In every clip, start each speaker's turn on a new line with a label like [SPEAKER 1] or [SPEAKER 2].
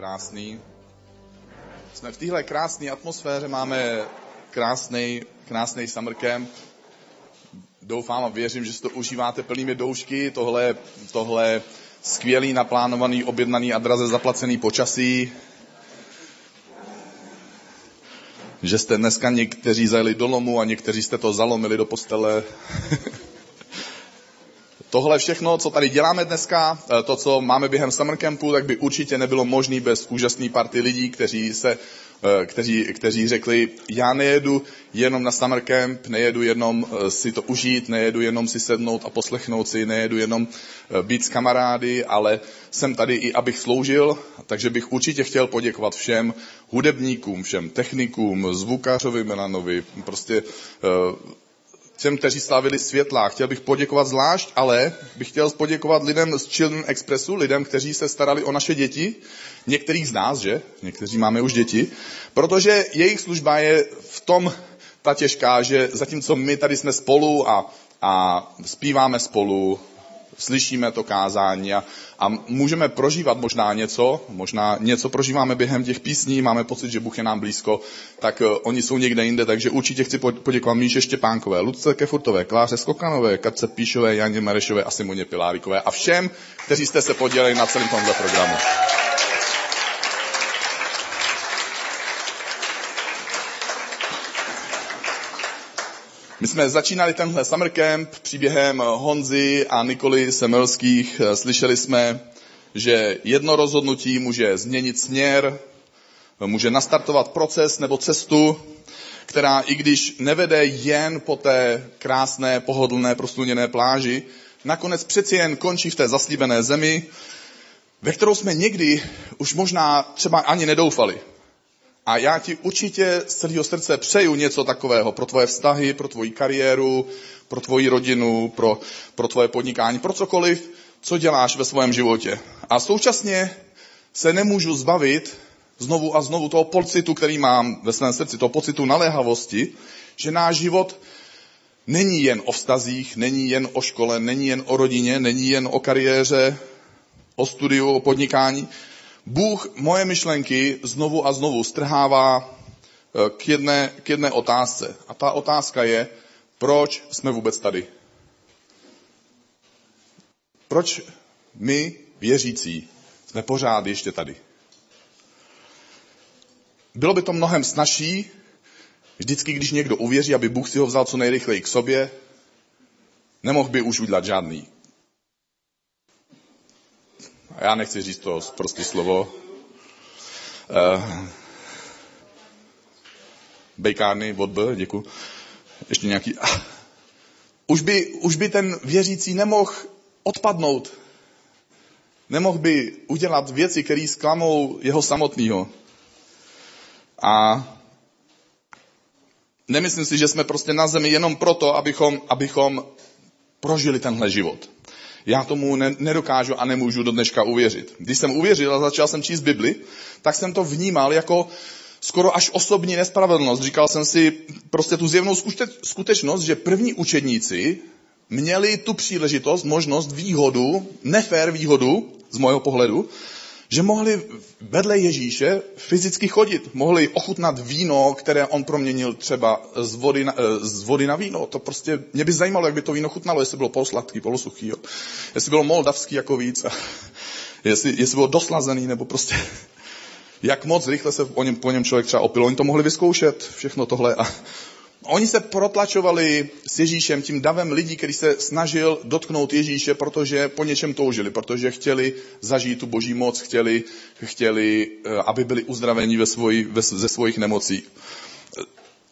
[SPEAKER 1] krásný. Jsme v téhle krásné atmosféře, máme krásný, krásný summer camp. Doufám a věřím, že si to užíváte plnými doušky. Tohle, tohle skvělý, naplánovaný, objednaný a draze zaplacený počasí. Že jste dneska někteří zajeli do lomu a někteří jste to zalomili do postele. Tohle všechno, co tady děláme dneska, eh, to, co máme během summer campu, tak by určitě nebylo možné bez úžasné party lidí, kteří, se, eh, kteří, kteří řekli, já nejedu jenom na summer camp, nejedu jenom eh, si to užít, nejedu jenom si sednout a poslechnout si, nejedu jenom být s kamarády, ale jsem tady i abych sloužil, takže bych určitě chtěl poděkovat všem hudebníkům, všem technikům, zvukařovi Milanovi, prostě těm, kteří slavili světla. Chtěl bych poděkovat zvlášť, ale bych chtěl poděkovat lidem z Children Expressu, lidem, kteří se starali o naše děti, některých z nás, že? Někteří máme už děti, protože jejich služba je v tom ta těžká, že zatímco my tady jsme spolu a, a zpíváme spolu, slyšíme to kázání a, a můžeme prožívat možná něco, možná něco prožíváme během těch písní, máme pocit, že Bůh je nám blízko, tak uh, oni jsou někde jinde, takže určitě chci poděkovat Míše Štěpánkové, Ludce Kefurtové, Kláře Skokanové, Katce Píšové, Janě Marešové a Simoně Pilárikové a všem, kteří jste se podělili na celém tomhle programu. Jsme začínali tenhle summer camp příběhem Honzy a Nikoli Semelských. Slyšeli jsme, že jedno rozhodnutí může změnit směr, může nastartovat proces nebo cestu, která i když nevede jen po té krásné, pohodlné, prosluněné pláži, nakonec přeci jen končí v té zaslíbené zemi, ve kterou jsme někdy už možná třeba ani nedoufali. A já ti určitě z celého srdce přeju něco takového pro tvoje vztahy, pro tvoji kariéru, pro tvoji rodinu, pro, pro tvoje podnikání, pro cokoliv, co děláš ve svém životě. A současně se nemůžu zbavit znovu a znovu toho pocitu, který mám ve svém srdci, toho pocitu naléhavosti, že náš život není jen o vztazích, není jen o škole, není jen o rodině, není jen o kariéře, o studiu, o podnikání, Bůh moje myšlenky znovu a znovu strhává eh, k jedné, k jedné otázce. A ta otázka je, proč jsme vůbec tady? Proč my, věřící, jsme pořád ještě tady? Bylo by to mnohem snažší, vždycky, když někdo uvěří, aby Bůh si ho vzal co nejrychleji k sobě, nemohl by už udělat žádný já nechci říct to prostý slovo, uh, bejkárny od B, děkuji. Ještě nějaký. Uh, už, by, už by ten věřící nemohl odpadnout. Nemohl by udělat věci, které zklamou jeho samotného. A nemyslím si, že jsme prostě na zemi jenom proto, abychom, abychom prožili tenhle život. Já tomu ne, nedokážu a nemůžu do dneška uvěřit. Když jsem uvěřil a začal jsem číst Bibli, tak jsem to vnímal jako skoro až osobní nespravedlnost. Říkal jsem si prostě tu zjevnou skutečnost, že první učedníci měli tu příležitost, možnost, výhodu, nefér výhodu, z mého pohledu, že mohli vedle Ježíše fyzicky chodit, mohli ochutnat víno, které on proměnil třeba z vody na, eh, z vody na víno. To prostě, mě by zajímalo, jak by to víno chutnalo, jestli bylo polosladký, polosuchý, jo. jestli bylo moldavský jako víc, jestli, jestli bylo doslazený, nebo prostě jak moc rychle se po něm, po něm člověk třeba opil. Oni to mohli vyzkoušet, všechno tohle. A Oni se protlačovali s Ježíšem, tím davem lidí, který se snažil dotknout Ježíše, protože po něčem toužili, protože chtěli zažít tu boží moc, chtěli, chtěli eh, aby byli uzdraveni ve svoji, ve, ze svojich nemocí.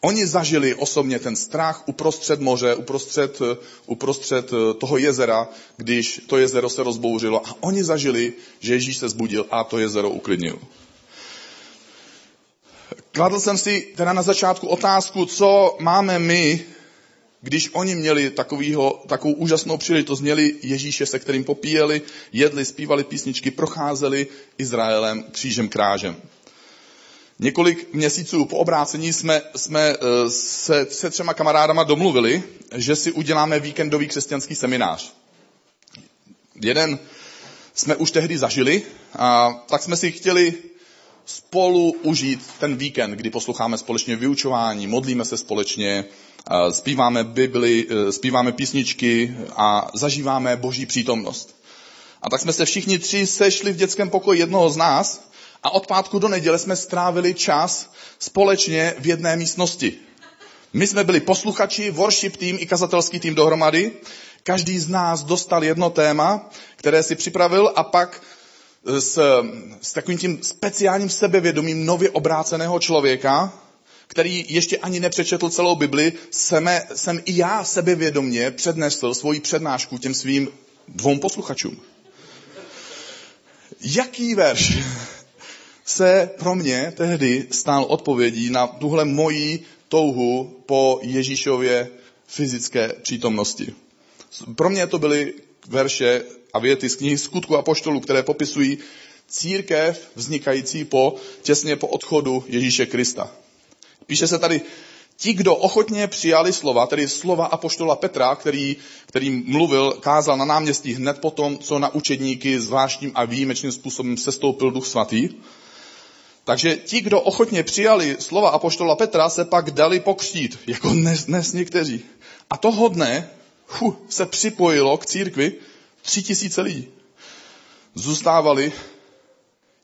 [SPEAKER 1] Oni zažili osobně ten strach uprostřed moře, uprostřed, eh, uprostřed eh, toho jezera, když to jezero se rozbouřilo. A oni zažili, že Ježíš se zbudil a to jezero uklidnil. Kladl jsem si teda na začátku otázku, co máme my, když oni měli takovýho, takovou úžasnou příležitost, měli Ježíše, se kterým popíjeli, jedli, zpívali písničky, procházeli Izraelem křížem krážem. Několik měsíců po obrácení jsme, jsme eh, se, se třema kamarádama domluvili, že si uděláme víkendový křesťanský seminář. Jeden jsme už tehdy zažili, a tak jsme si chtěli spolu užít ten víkend, kdy posloucháme společně vyučování, modlíme se společně, zpíváme Bibli, e, zpíváme písničky a zažíváme boží přítomnost. A tak jsme se všichni tři sešli v dětském pokoji jednoho z nás a od pátku do neděle jsme strávili čas společně v jedné místnosti. My jsme byli posluchači, worship tým i kazatelský tým dohromady. Každý z nás dostal jedno téma, které si připravil a pak s, s takovým tím speciálním sebevědomím nově obráceného člověka, který ještě ani nepřečetl celou Bibli, jsem, jsem i já sebevědomně přednesl svoji přednášku těm svým dvou posluchačům. Jaký verš se pro mě tehdy stál odpovědí na tuhle moji touhu po Ježíšově fyzické přítomnosti. Pro mě to byly verše a věty z knihy Skutku a poštolů, které popisují církev vznikající po, těsně po odchodu Ježíše Krista. Píše se tady, ti, kdo ochotně přijali slova, tedy slova apoštola Petra, který, který mluvil, kázal na náměstí hned potom, co na učedníky zvláštním a výjimečným způsobem sestoupil duch svatý, takže ti, kdo ochotně přijali slova apoštola Petra, se pak dali pokřtít, jako dnes, dnes někteří. A toho dne hu, se připojilo k církvi tři tisíce lidí. Zůstávali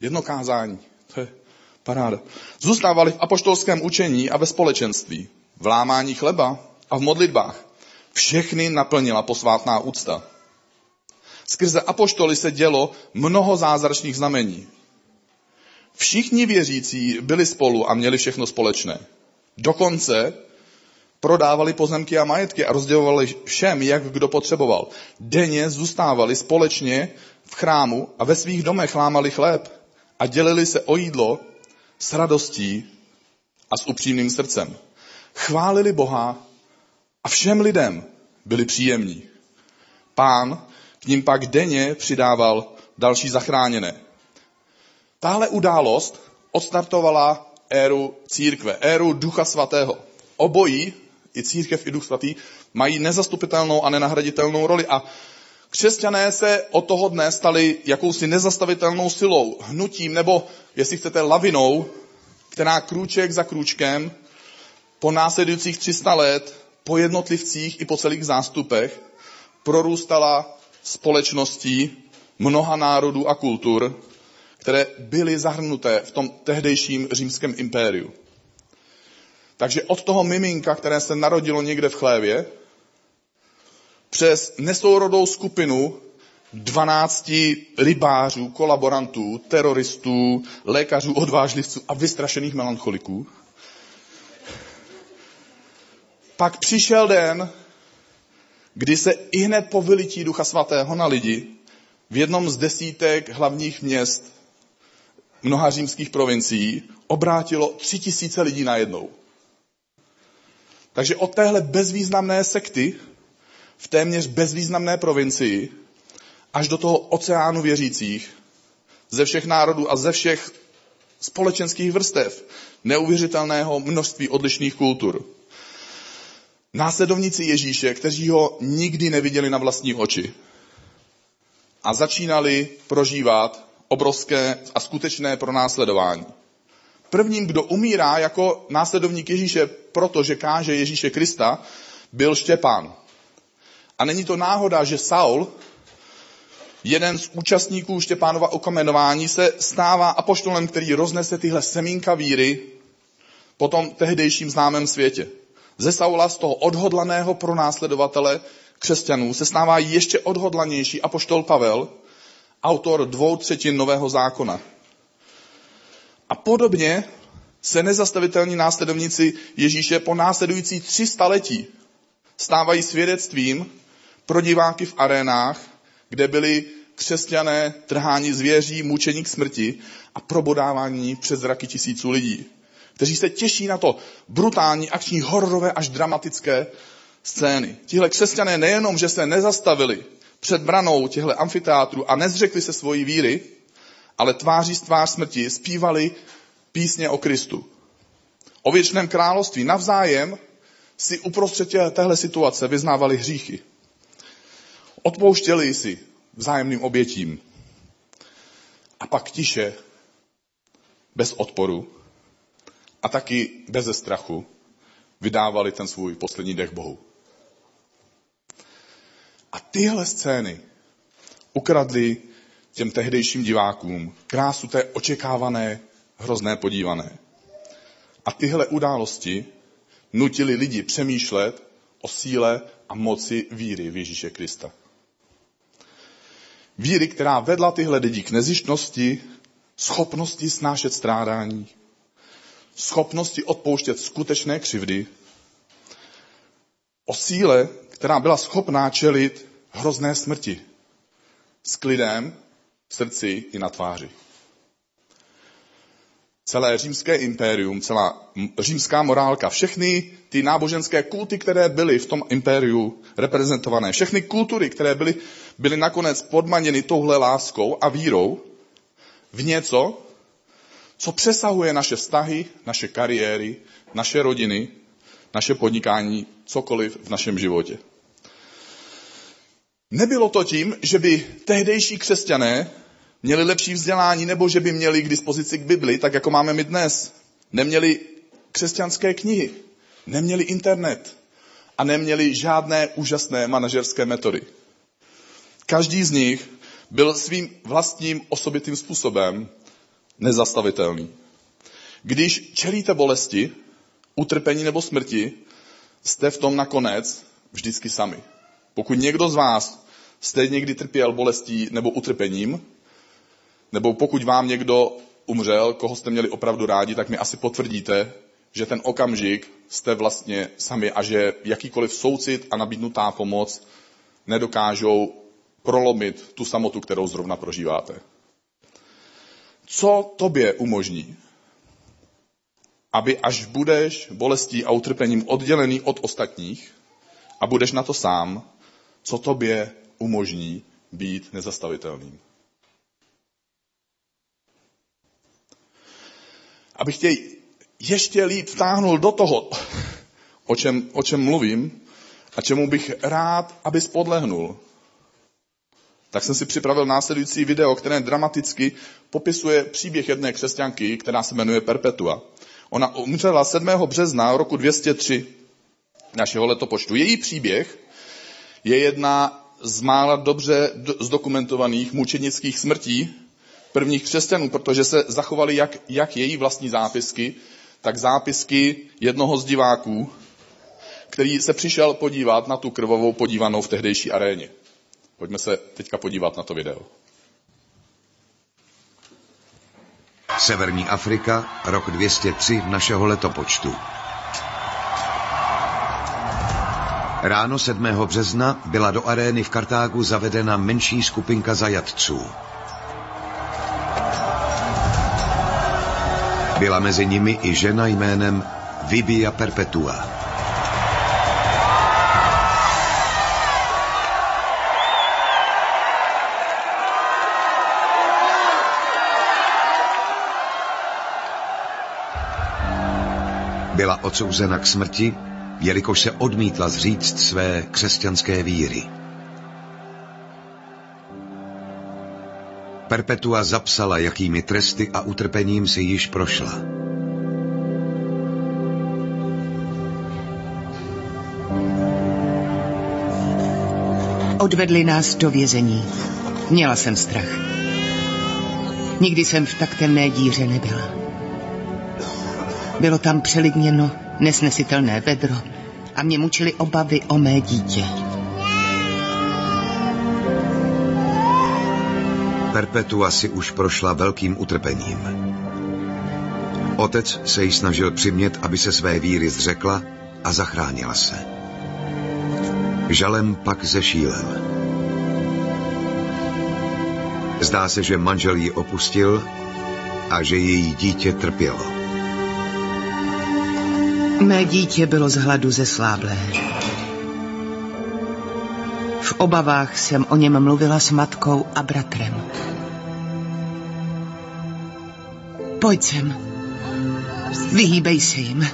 [SPEAKER 1] jedno kázání. To je paráda. Zůstávali v apoštolském učení a ve společenství, v lámání chleba a v modlitbách. Všechny naplnila posvátná úcta. Skrze apoštoly se dělo mnoho zázračných znamení. Všichni věřící byli spolu a měli všechno společné. Dokonce prodávali pozemky a majetky a rozdělovali všem, jak kdo potřeboval. Denně zůstávali společně v chrámu a ve svých domech lámali chléb a dělili se o jídlo s radostí a s upřímným srdcem. Chválili Boha a všem lidem byli příjemní. Pán k ním pak denně přidával další zachráněné. Tahle událost odstartovala éru církve, éru ducha svatého. Obojí, i církev, i duch svatý, mají nezastupitelnou a nenahraditelnou roli a křesťané se od toho dne stali jakousi nezastavitelnou silou, hnutím nebo, jestli chcete, lavinou, která krůček za krůčkem po následujících 300 let, po jednotlivcích i po celých zástupech, prorůstala společností mnoha národů a kultur, které byly zahrnuté v tom tehdejším římském impériu. Takže od toho miminka, které se narodilo někde v chlévě, přes nesourodou skupinu 12 rybářů, kolaborantů, teroristů, lékařů, odvážlivců a vystrašených melancholiků. Pak přišel den, kdy se i hned po vylití Ducha Svatého na lidi v jednom z desítek hlavních měst mnoha římských provincií obrátilo tři tisíce lidí najednou. Takže od téhle bezvýznamné sekty v téměř bezvýznamné provincii až do toho oceánu věřících ze všech národů a ze všech společenských vrstev neuvěřitelného množství odlišných kultur. Následovníci Ježíše, kteří ho nikdy neviděli na vlastní oči a začínali prožívat obrovské a skutečné pronásledování. Prvním, kdo umírá jako následovník Ježíše, protože káže Ježíše Krista, byl Štěpán. A není to náhoda, že Saul, jeden z účastníků Štěpánova okamenování, se stává apoštolem, který roznese tyhle semínka víry po tom tehdejším známém světě. Ze Saula, z toho odhodlaného pronásledovatele křesťanů, se stává ještě odhodlanější apoštol Pavel, autor dvou třetin Nového zákona. A podobně se nezastavitelní následovníci Ježíše po následující tři staletí stávají svědectvím pro diváky v arénách, kde byli křesťané trhání zvěří, mučení k smrti a probodávání přes zraky tisíců lidí, kteří se těší na to brutální, akční, hororové až dramatické scény. Tihle křesťané nejenom, že se nezastavili před branou těchto amfiteátrů a nezřekli se svojí víry, ale tváří z tvář smrti zpívali písně o Kristu. O věčném království navzájem si uprostřed téhle situace vyznávali hříchy. Odpouštěli si vzájemným obětím. A pak tiše bez odporu a taky bez strachu vydávali ten svůj poslední dech Bohu. A tyhle scény ukradly těm tehdejším divákům krásu té očekávané, hrozné podívané. A tyhle události nutili lidi přemýšlet o síle a moci víry v Ježíše Krista. Víry, která vedla tyhle lidi k nezištnosti, schopnosti snášet strádání, schopnosti odpouštět skutečné křivdy, o síle, která byla schopná čelit hrozné smrti s klidem srdci i na tváři. Celé římské impérium, celá římská morálka, všechny ty náboženské kulty, které byly v tom impériu reprezentované, všechny kultury, které byly, byly nakonec podmaněny touhle láskou a vírou v něco, co přesahuje naše vztahy, naše kariéry, naše rodiny, naše podnikání, cokoliv v našem životě. Nebylo to tím, že by tehdejší křesťané měli lepší vzdělání nebo že by měli k dispozici k Bibli, tak jako máme my dnes. Neměli křesťanské knihy, neměli internet a neměli žádné úžasné manažerské metody. Každý z nich byl svým vlastním osobitým způsobem nezastavitelný. Když čelíte bolesti, utrpení nebo smrti, jste v tom nakonec vždycky sami. Pokud někdo z vás jste někdy trpěl bolestí nebo utrpením, nebo pokud vám někdo umřel, koho jste měli opravdu rádi, tak mi asi potvrdíte, že ten okamžik jste vlastně sami a že jakýkoliv soucit a nabídnutá pomoc nedokážou prolomit tu samotu, kterou zrovna prožíváte. Co tobě umožní, aby až budeš bolestí a utrpením oddělený od ostatních a budeš na to sám, co tobě umožní být nezastavitelným. Abych tě ještě líp vtáhnul do toho, o čem, o čem mluvím a čemu bych rád, abys podlehnul, tak jsem si připravil následující video, které dramaticky popisuje příběh jedné křesťanky, která se jmenuje Perpetua. Ona umřela 7. března roku 203 našeho letopočtu. Její příběh je jedna z mála dobře zdokumentovaných mučenických smrtí prvních křesťanů, protože se zachovaly jak, jak její vlastní zápisky, tak zápisky jednoho z diváků, který se přišel podívat na tu krvavou podívanou v tehdejší aréně. Pojďme se teďka podívat na to video.
[SPEAKER 2] Severní Afrika, rok 203 našeho letopočtu. Ráno 7. března byla do arény v Kartágu zavedena menší skupinka zajatců. Byla mezi nimi i žena jménem Vibia Perpetua. Byla odsouzena k smrti jelikož se odmítla zříct své křesťanské víry. Perpetua zapsala, jakými tresty a utrpením si již prošla.
[SPEAKER 3] Odvedli nás do vězení. Měla jsem strach. Nikdy jsem v tak temné díře nebyla. Bylo tam přelidněno, nesnesitelné vedro a mě mučily obavy o mé dítě.
[SPEAKER 2] Perpetua si už prošla velkým utrpením. Otec se jí snažil přimět, aby se své víry zřekla a zachránila se. Žalem pak zešílel. Zdá se, že manžel ji opustil a že její dítě trpělo.
[SPEAKER 3] Mé dítě bylo z hladu zesláblé. Obavách jsem o něm mluvila s matkou a bratrem. Pojď sem. Vyhýbej se jim.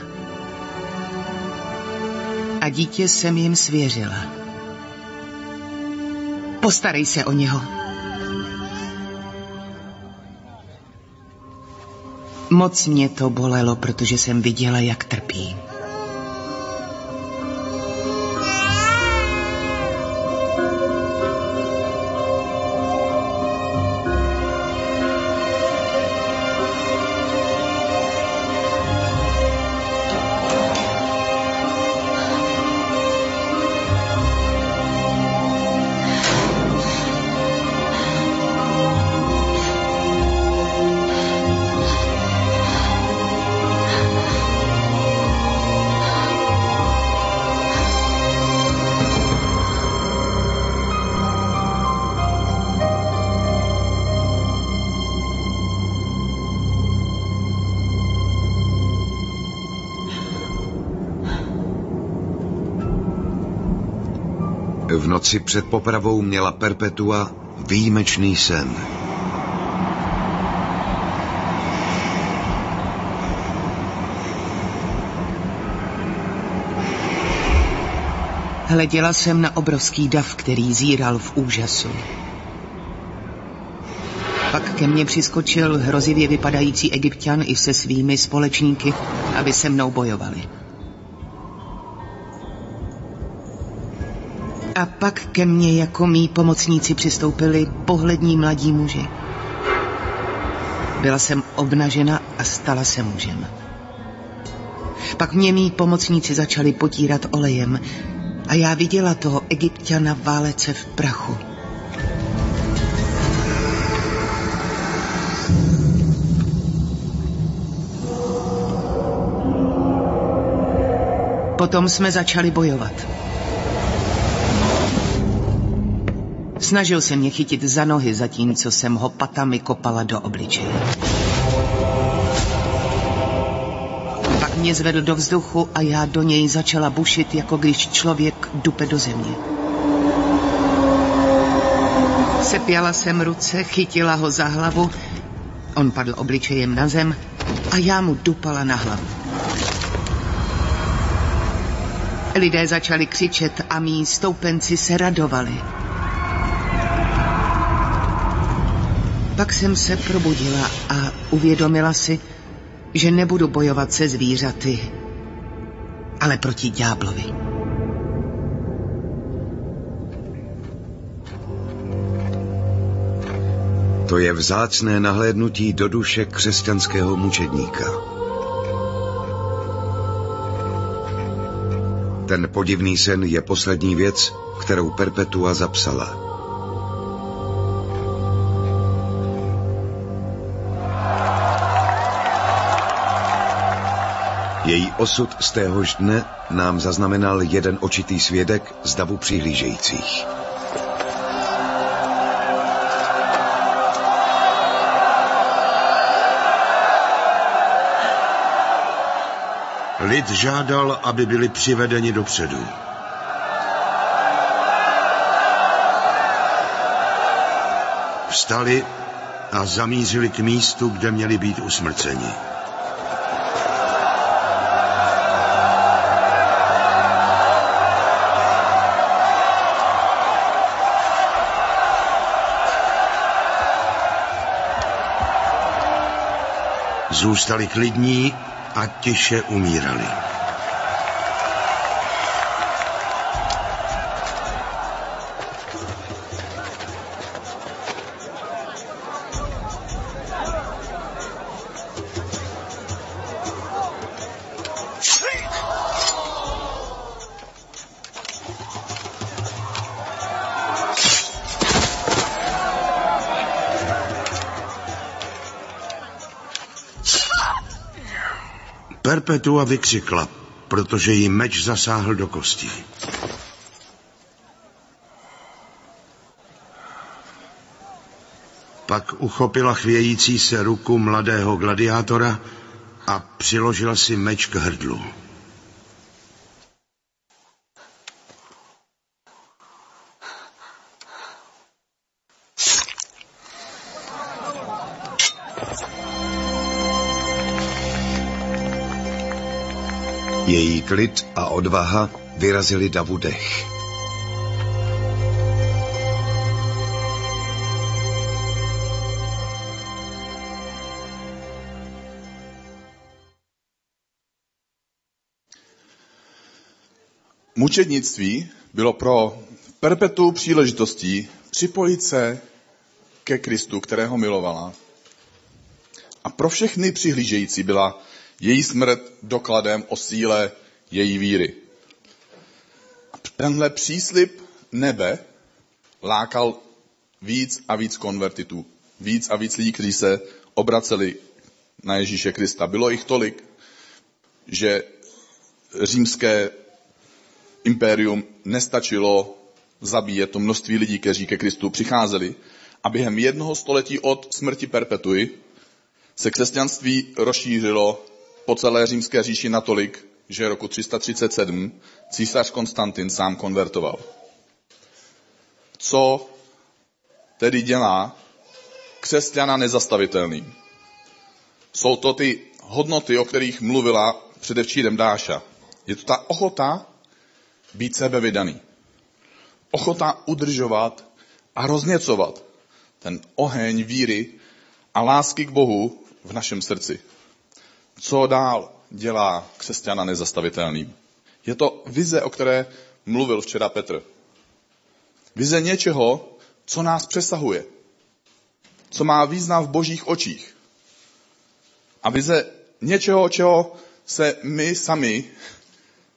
[SPEAKER 3] A dítě jsem jim svěřila. Postarej se o něho. Moc mě to bolelo, protože jsem viděla, jak trpí.
[SPEAKER 2] Noci před popravou měla Perpetua výjimečný sen.
[SPEAKER 3] Hleděla jsem na obrovský dav, který zíral v úžasu. Pak ke mně přiskočil hrozivě vypadající egyptian i se svými společníky, aby se mnou bojovali. A pak ke mně jako mý pomocníci přistoupili pohlední mladí muži. Byla jsem obnažena a stala se mužem. Pak mě mý pomocníci začali potírat olejem a já viděla toho egyptiana válece v prachu. Potom jsme začali bojovat. Snažil se mě chytit za nohy, zatímco jsem ho patami kopala do obličeje. Pak mě zvedl do vzduchu a já do něj začala bušit, jako když člověk dupe do země. Sepěla jsem ruce, chytila ho za hlavu, on padl obličejem na zem a já mu dupala na hlavu. Lidé začali křičet a mý stoupenci se radovali. Pak jsem se probudila a uvědomila si, že nebudu bojovat se zvířaty, ale proti ďáblovi.
[SPEAKER 2] To je vzácné nahlédnutí do duše křesťanského mučedníka. Ten podivný sen je poslední věc, kterou Perpetua zapsala. Její osud z téhož dne nám zaznamenal jeden očitý svědek z davu přihlížejících.
[SPEAKER 4] Lid žádal, aby byli přivedeni dopředu. Vstali a zamířili k místu, kde měli být usmrceni. Zůstali klidní a tiše umírali. Perpetua vykřikla, protože jí meč zasáhl do kosti. Pak uchopila chvějící se ruku mladého gladiátora a přiložila si meč k hrdlu.
[SPEAKER 2] klid a odvaha vyrazili davu dech.
[SPEAKER 1] Mučednictví bylo pro perpetu příležitostí připojit se ke Kristu, kterého milovala. A pro všechny přihlížející byla její smrt dokladem o síle její víry. A tenhle příslip nebe lákal víc a víc konvertitů, víc a víc lidí, kteří se obraceli na Ježíše Krista. Bylo jich tolik, že římské impérium nestačilo zabíjet to množství lidí, kteří ke Kristu přicházeli. A během jednoho století od smrti Perpetuy se křesťanství rozšířilo po celé římské říši natolik, že roku 337 císař Konstantin sám konvertoval. Co tedy dělá křesťana nezastavitelným? Jsou to ty hodnoty, o kterých mluvila předevčírem Dáša. Je to ta ochota být sebevydaný. Ochota udržovat a rozněcovat ten oheň víry a lásky k Bohu v našem srdci. Co dál dělá křesťana nezastavitelným? Je to vize, o které mluvil včera Petr. Vize něčeho, co nás přesahuje. Co má význam v božích očích. A vize něčeho, čeho se my sami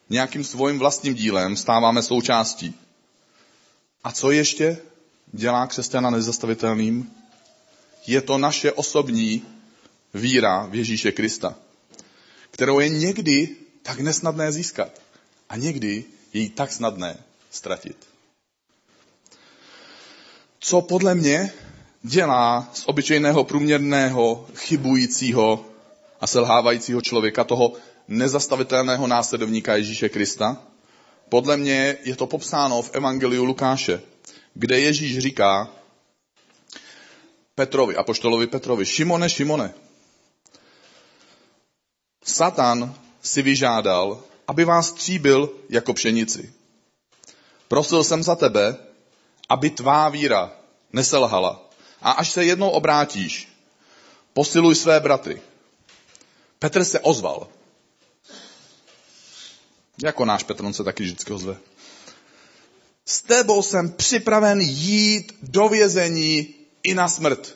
[SPEAKER 1] nějakým svým vlastním dílem stáváme součástí. A co ještě dělá křesťana nezastavitelným? Je to naše osobní víra v Ježíše Krista, kterou je někdy tak nesnadné získat a někdy je jí tak snadné ztratit. Co podle mě dělá z obyčejného průměrného, chybujícího a selhávajícího člověka, toho nezastavitelného následovníka Ježíše Krista? Podle mě je to popsáno v Evangeliu Lukáše, kde Ježíš říká Petrovi, apoštolovi Petrovi, Šimone, Šimone, Satan si vyžádal, aby vás stříbil jako pšenici. Prosil jsem za tebe, aby tvá víra neselhala. A až se jednou obrátíš, posiluj své bratry. Petr se ozval. Jako náš Petr, on se taky vždycky ozve. S tebou jsem připraven jít do vězení i na smrt.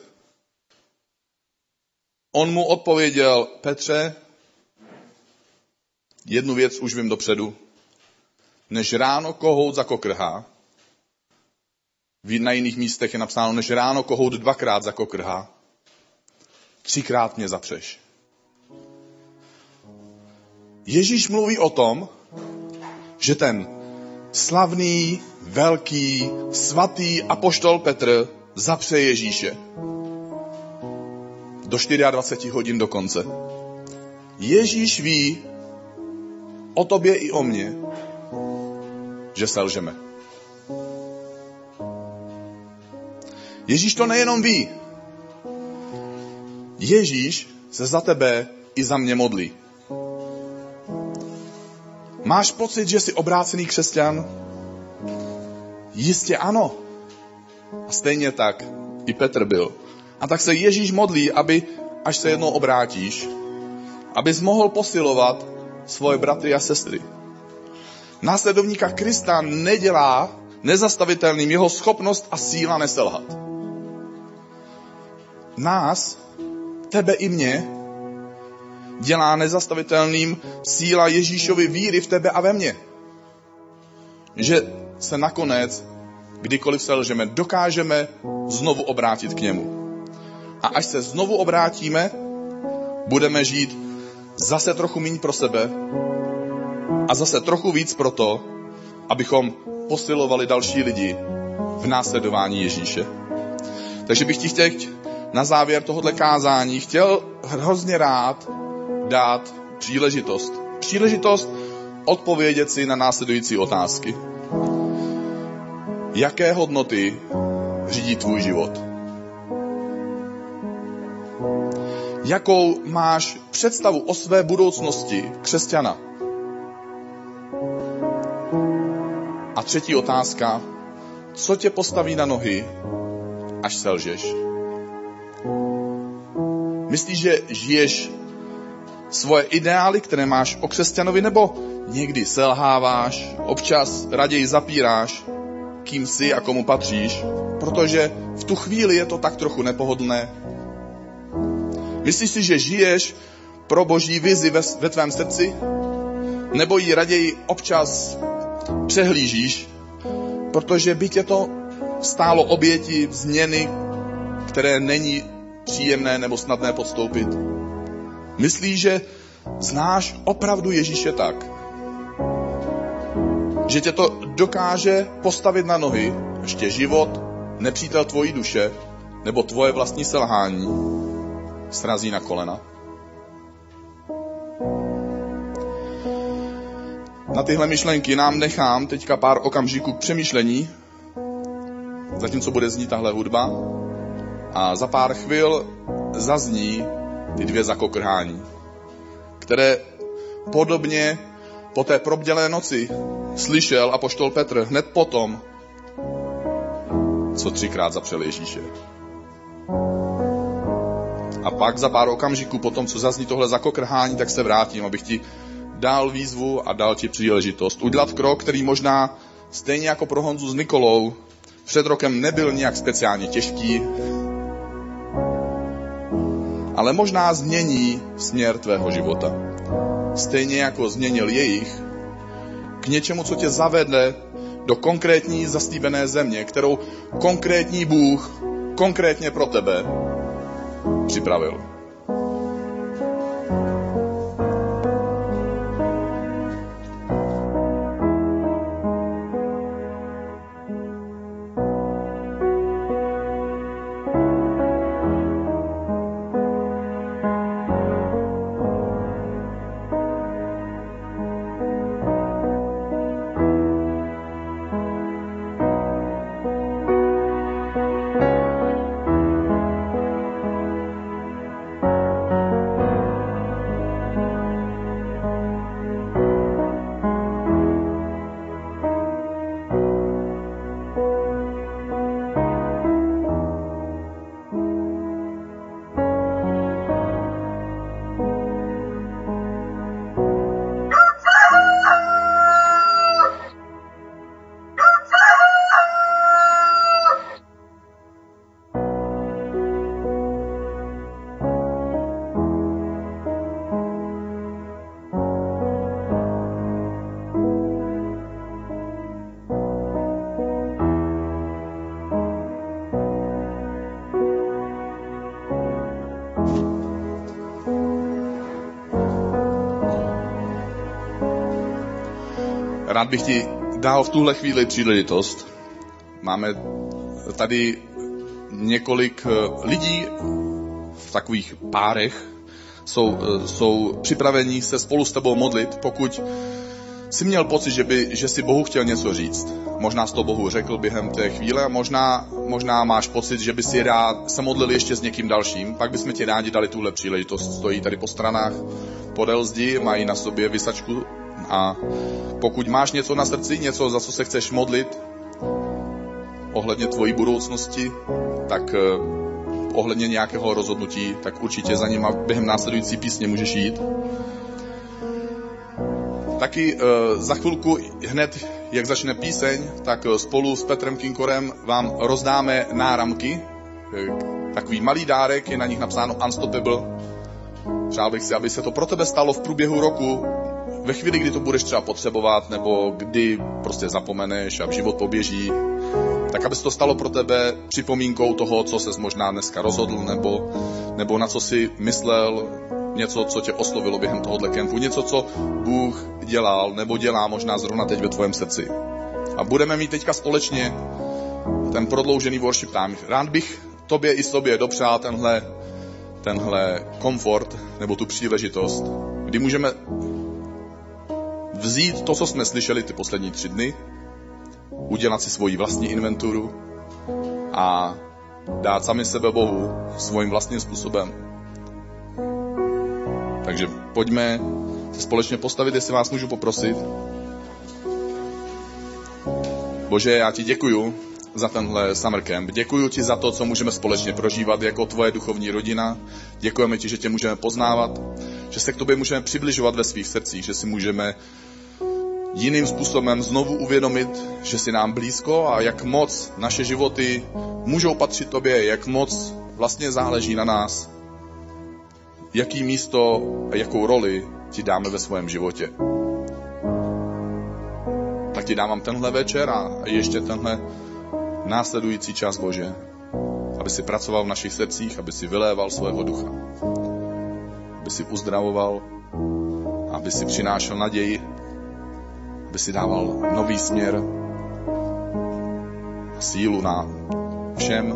[SPEAKER 1] On mu odpověděl, Petře, jednu věc už vím dopředu. Než ráno kohout zakokrhá, na jiných místech je napsáno, než ráno kohout dvakrát zakokrhá, třikrát mě zapřeš. Ježíš mluví o tom, že ten slavný, velký, svatý apoštol Petr zapře Ježíše. Do 24 hodin do konce. Ježíš ví o tobě i o mně, že selžeme. Ježíš to nejenom ví. Ježíš se za tebe i za mě modlí. Máš pocit, že jsi obrácený křesťan? Jistě ano. A stejně tak i Petr byl. A tak se Ježíš modlí, aby, až se jednou obrátíš, abys mohl posilovat svoje bratry a sestry. Následovníka Krista nedělá nezastavitelným jeho schopnost a síla neselhat. Nás, tebe i mě, dělá nezastavitelným síla Ježíšovy víry v tebe a ve mně. Že se nakonec, kdykoliv selžeme, dokážeme znovu obrátit k němu. A až se znovu obrátíme, budeme žít zase trochu méně pro sebe a zase trochu víc pro to, abychom posilovali další lidi v následování Ježíše. Takže bych ti chtěl na závěr tohohle kázání chtěl hrozně rád dát příležitost. Příležitost odpovědět si na následující otázky. Jaké hodnoty řídí tvůj život? Jakou máš představu o své budoucnosti křesťana? A třetí otázka. Co tě postaví na nohy, až selžeš? Myslíš, že žiješ svoje ideály, které máš o křesťanovi, nebo někdy selháváš, občas raději zapíráš, kým jsi a komu patříš, protože v tu chvíli je to tak trochu nepohodlné. Myslíš si, že žiješ pro boží vizi ve, ve tvém srdci? Nebo ji raději občas přehlížíš, protože by tě to stálo oběti změny, které není příjemné nebo snadné podstoupit. Myslíš, že znáš opravdu Ježíše tak, že tě to dokáže postavit na nohy, ještě život, nepřítel tvojí duše, nebo tvoje vlastní selhání srazí na kolena. Na tyhle myšlenky nám nechám teďka pár okamžiků k přemýšlení, zatímco bude znít tahle hudba. A za pár chvil zazní ty dvě zakokrhání, které podobně po té probdělé noci slyšel a poštol Petr hned potom, co třikrát zapřel Ježíše. A pak za pár okamžiků po tom, co zazní tohle zakokrhání, tak se vrátím, abych ti dal výzvu a dal ti příležitost. Udělat krok, který možná stejně jako pro Honzu s Nikolou před rokem nebyl nějak speciálně těžký, ale možná změní směr tvého života. Stejně jako změnil jejich k něčemu, co tě zavede do konkrétní zastýbené země, kterou konkrétní Bůh konkrétně pro tebe připravil. Rád bych ti dal v tuhle chvíli příležitost. Máme tady několik eh, lidí v takových párech, jsou, eh, jsou připraveni se spolu s tebou modlit, pokud jsi měl pocit, že, by, že si Bohu chtěl něco říct. Možná jsi to Bohu řekl během té chvíle a možná, možná máš pocit, že by si rád se modlil ještě s někým dalším. Pak bychom ti rádi dali tuhle příležitost. Stojí tady po stranách podél zdi, mají na sobě vysačku a pokud máš něco na srdci, něco, za co se chceš modlit, ohledně tvojí budoucnosti, tak eh, ohledně nějakého rozhodnutí, tak určitě za nima během následující písně můžeš jít. Taky uh, za chvilku hned, jak začne píseň, tak uh, spolu s Petrem Kinkorem vám rozdáme náramky. Takový malý dárek, je na nich napsáno Unstoppable. Přál bych si, aby se to pro tebe stalo v průběhu roku ve chvíli, kdy to budeš třeba potřebovat, nebo kdy prostě zapomeneš a život poběží, tak aby se to stalo pro tebe připomínkou toho, co ses možná dneska rozhodl, nebo, nebo na co si myslel, něco, co tě oslovilo během tohohle kempu, něco, co Bůh dělal, nebo dělá možná zrovna teď ve tvém srdci. A budeme mít teďka společně ten prodloužený worship time. Rád bych tobě i sobě dopřál tenhle, tenhle komfort nebo tu příležitost, kdy můžeme vzít to, co jsme slyšeli ty poslední tři dny, udělat si svoji vlastní inventuru a dát sami sebe Bohu svým vlastním způsobem. Takže pojďme se společně postavit, jestli vás můžu poprosit. Bože, já ti děkuju za tenhle summer camp. Děkuji ti za to, co můžeme společně prožívat jako tvoje duchovní rodina. Děkujeme ti, že tě můžeme poznávat, že se k tobě můžeme přibližovat ve svých srdcích, že si můžeme jiným způsobem znovu uvědomit, že si nám blízko a jak moc naše životy můžou patřit tobě, jak moc vlastně záleží na nás, jaký místo a jakou roli ti dáme ve svém životě. Tak ti dávám tenhle večer a ještě tenhle následující čas Bože, aby si pracoval v našich srdcích, aby si vyléval svého ducha, aby si uzdravoval, aby si přinášel naději, aby si dával nový směr a sílu na všem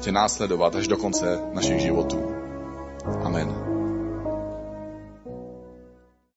[SPEAKER 1] tě následovat až do konce našich životů. Amen.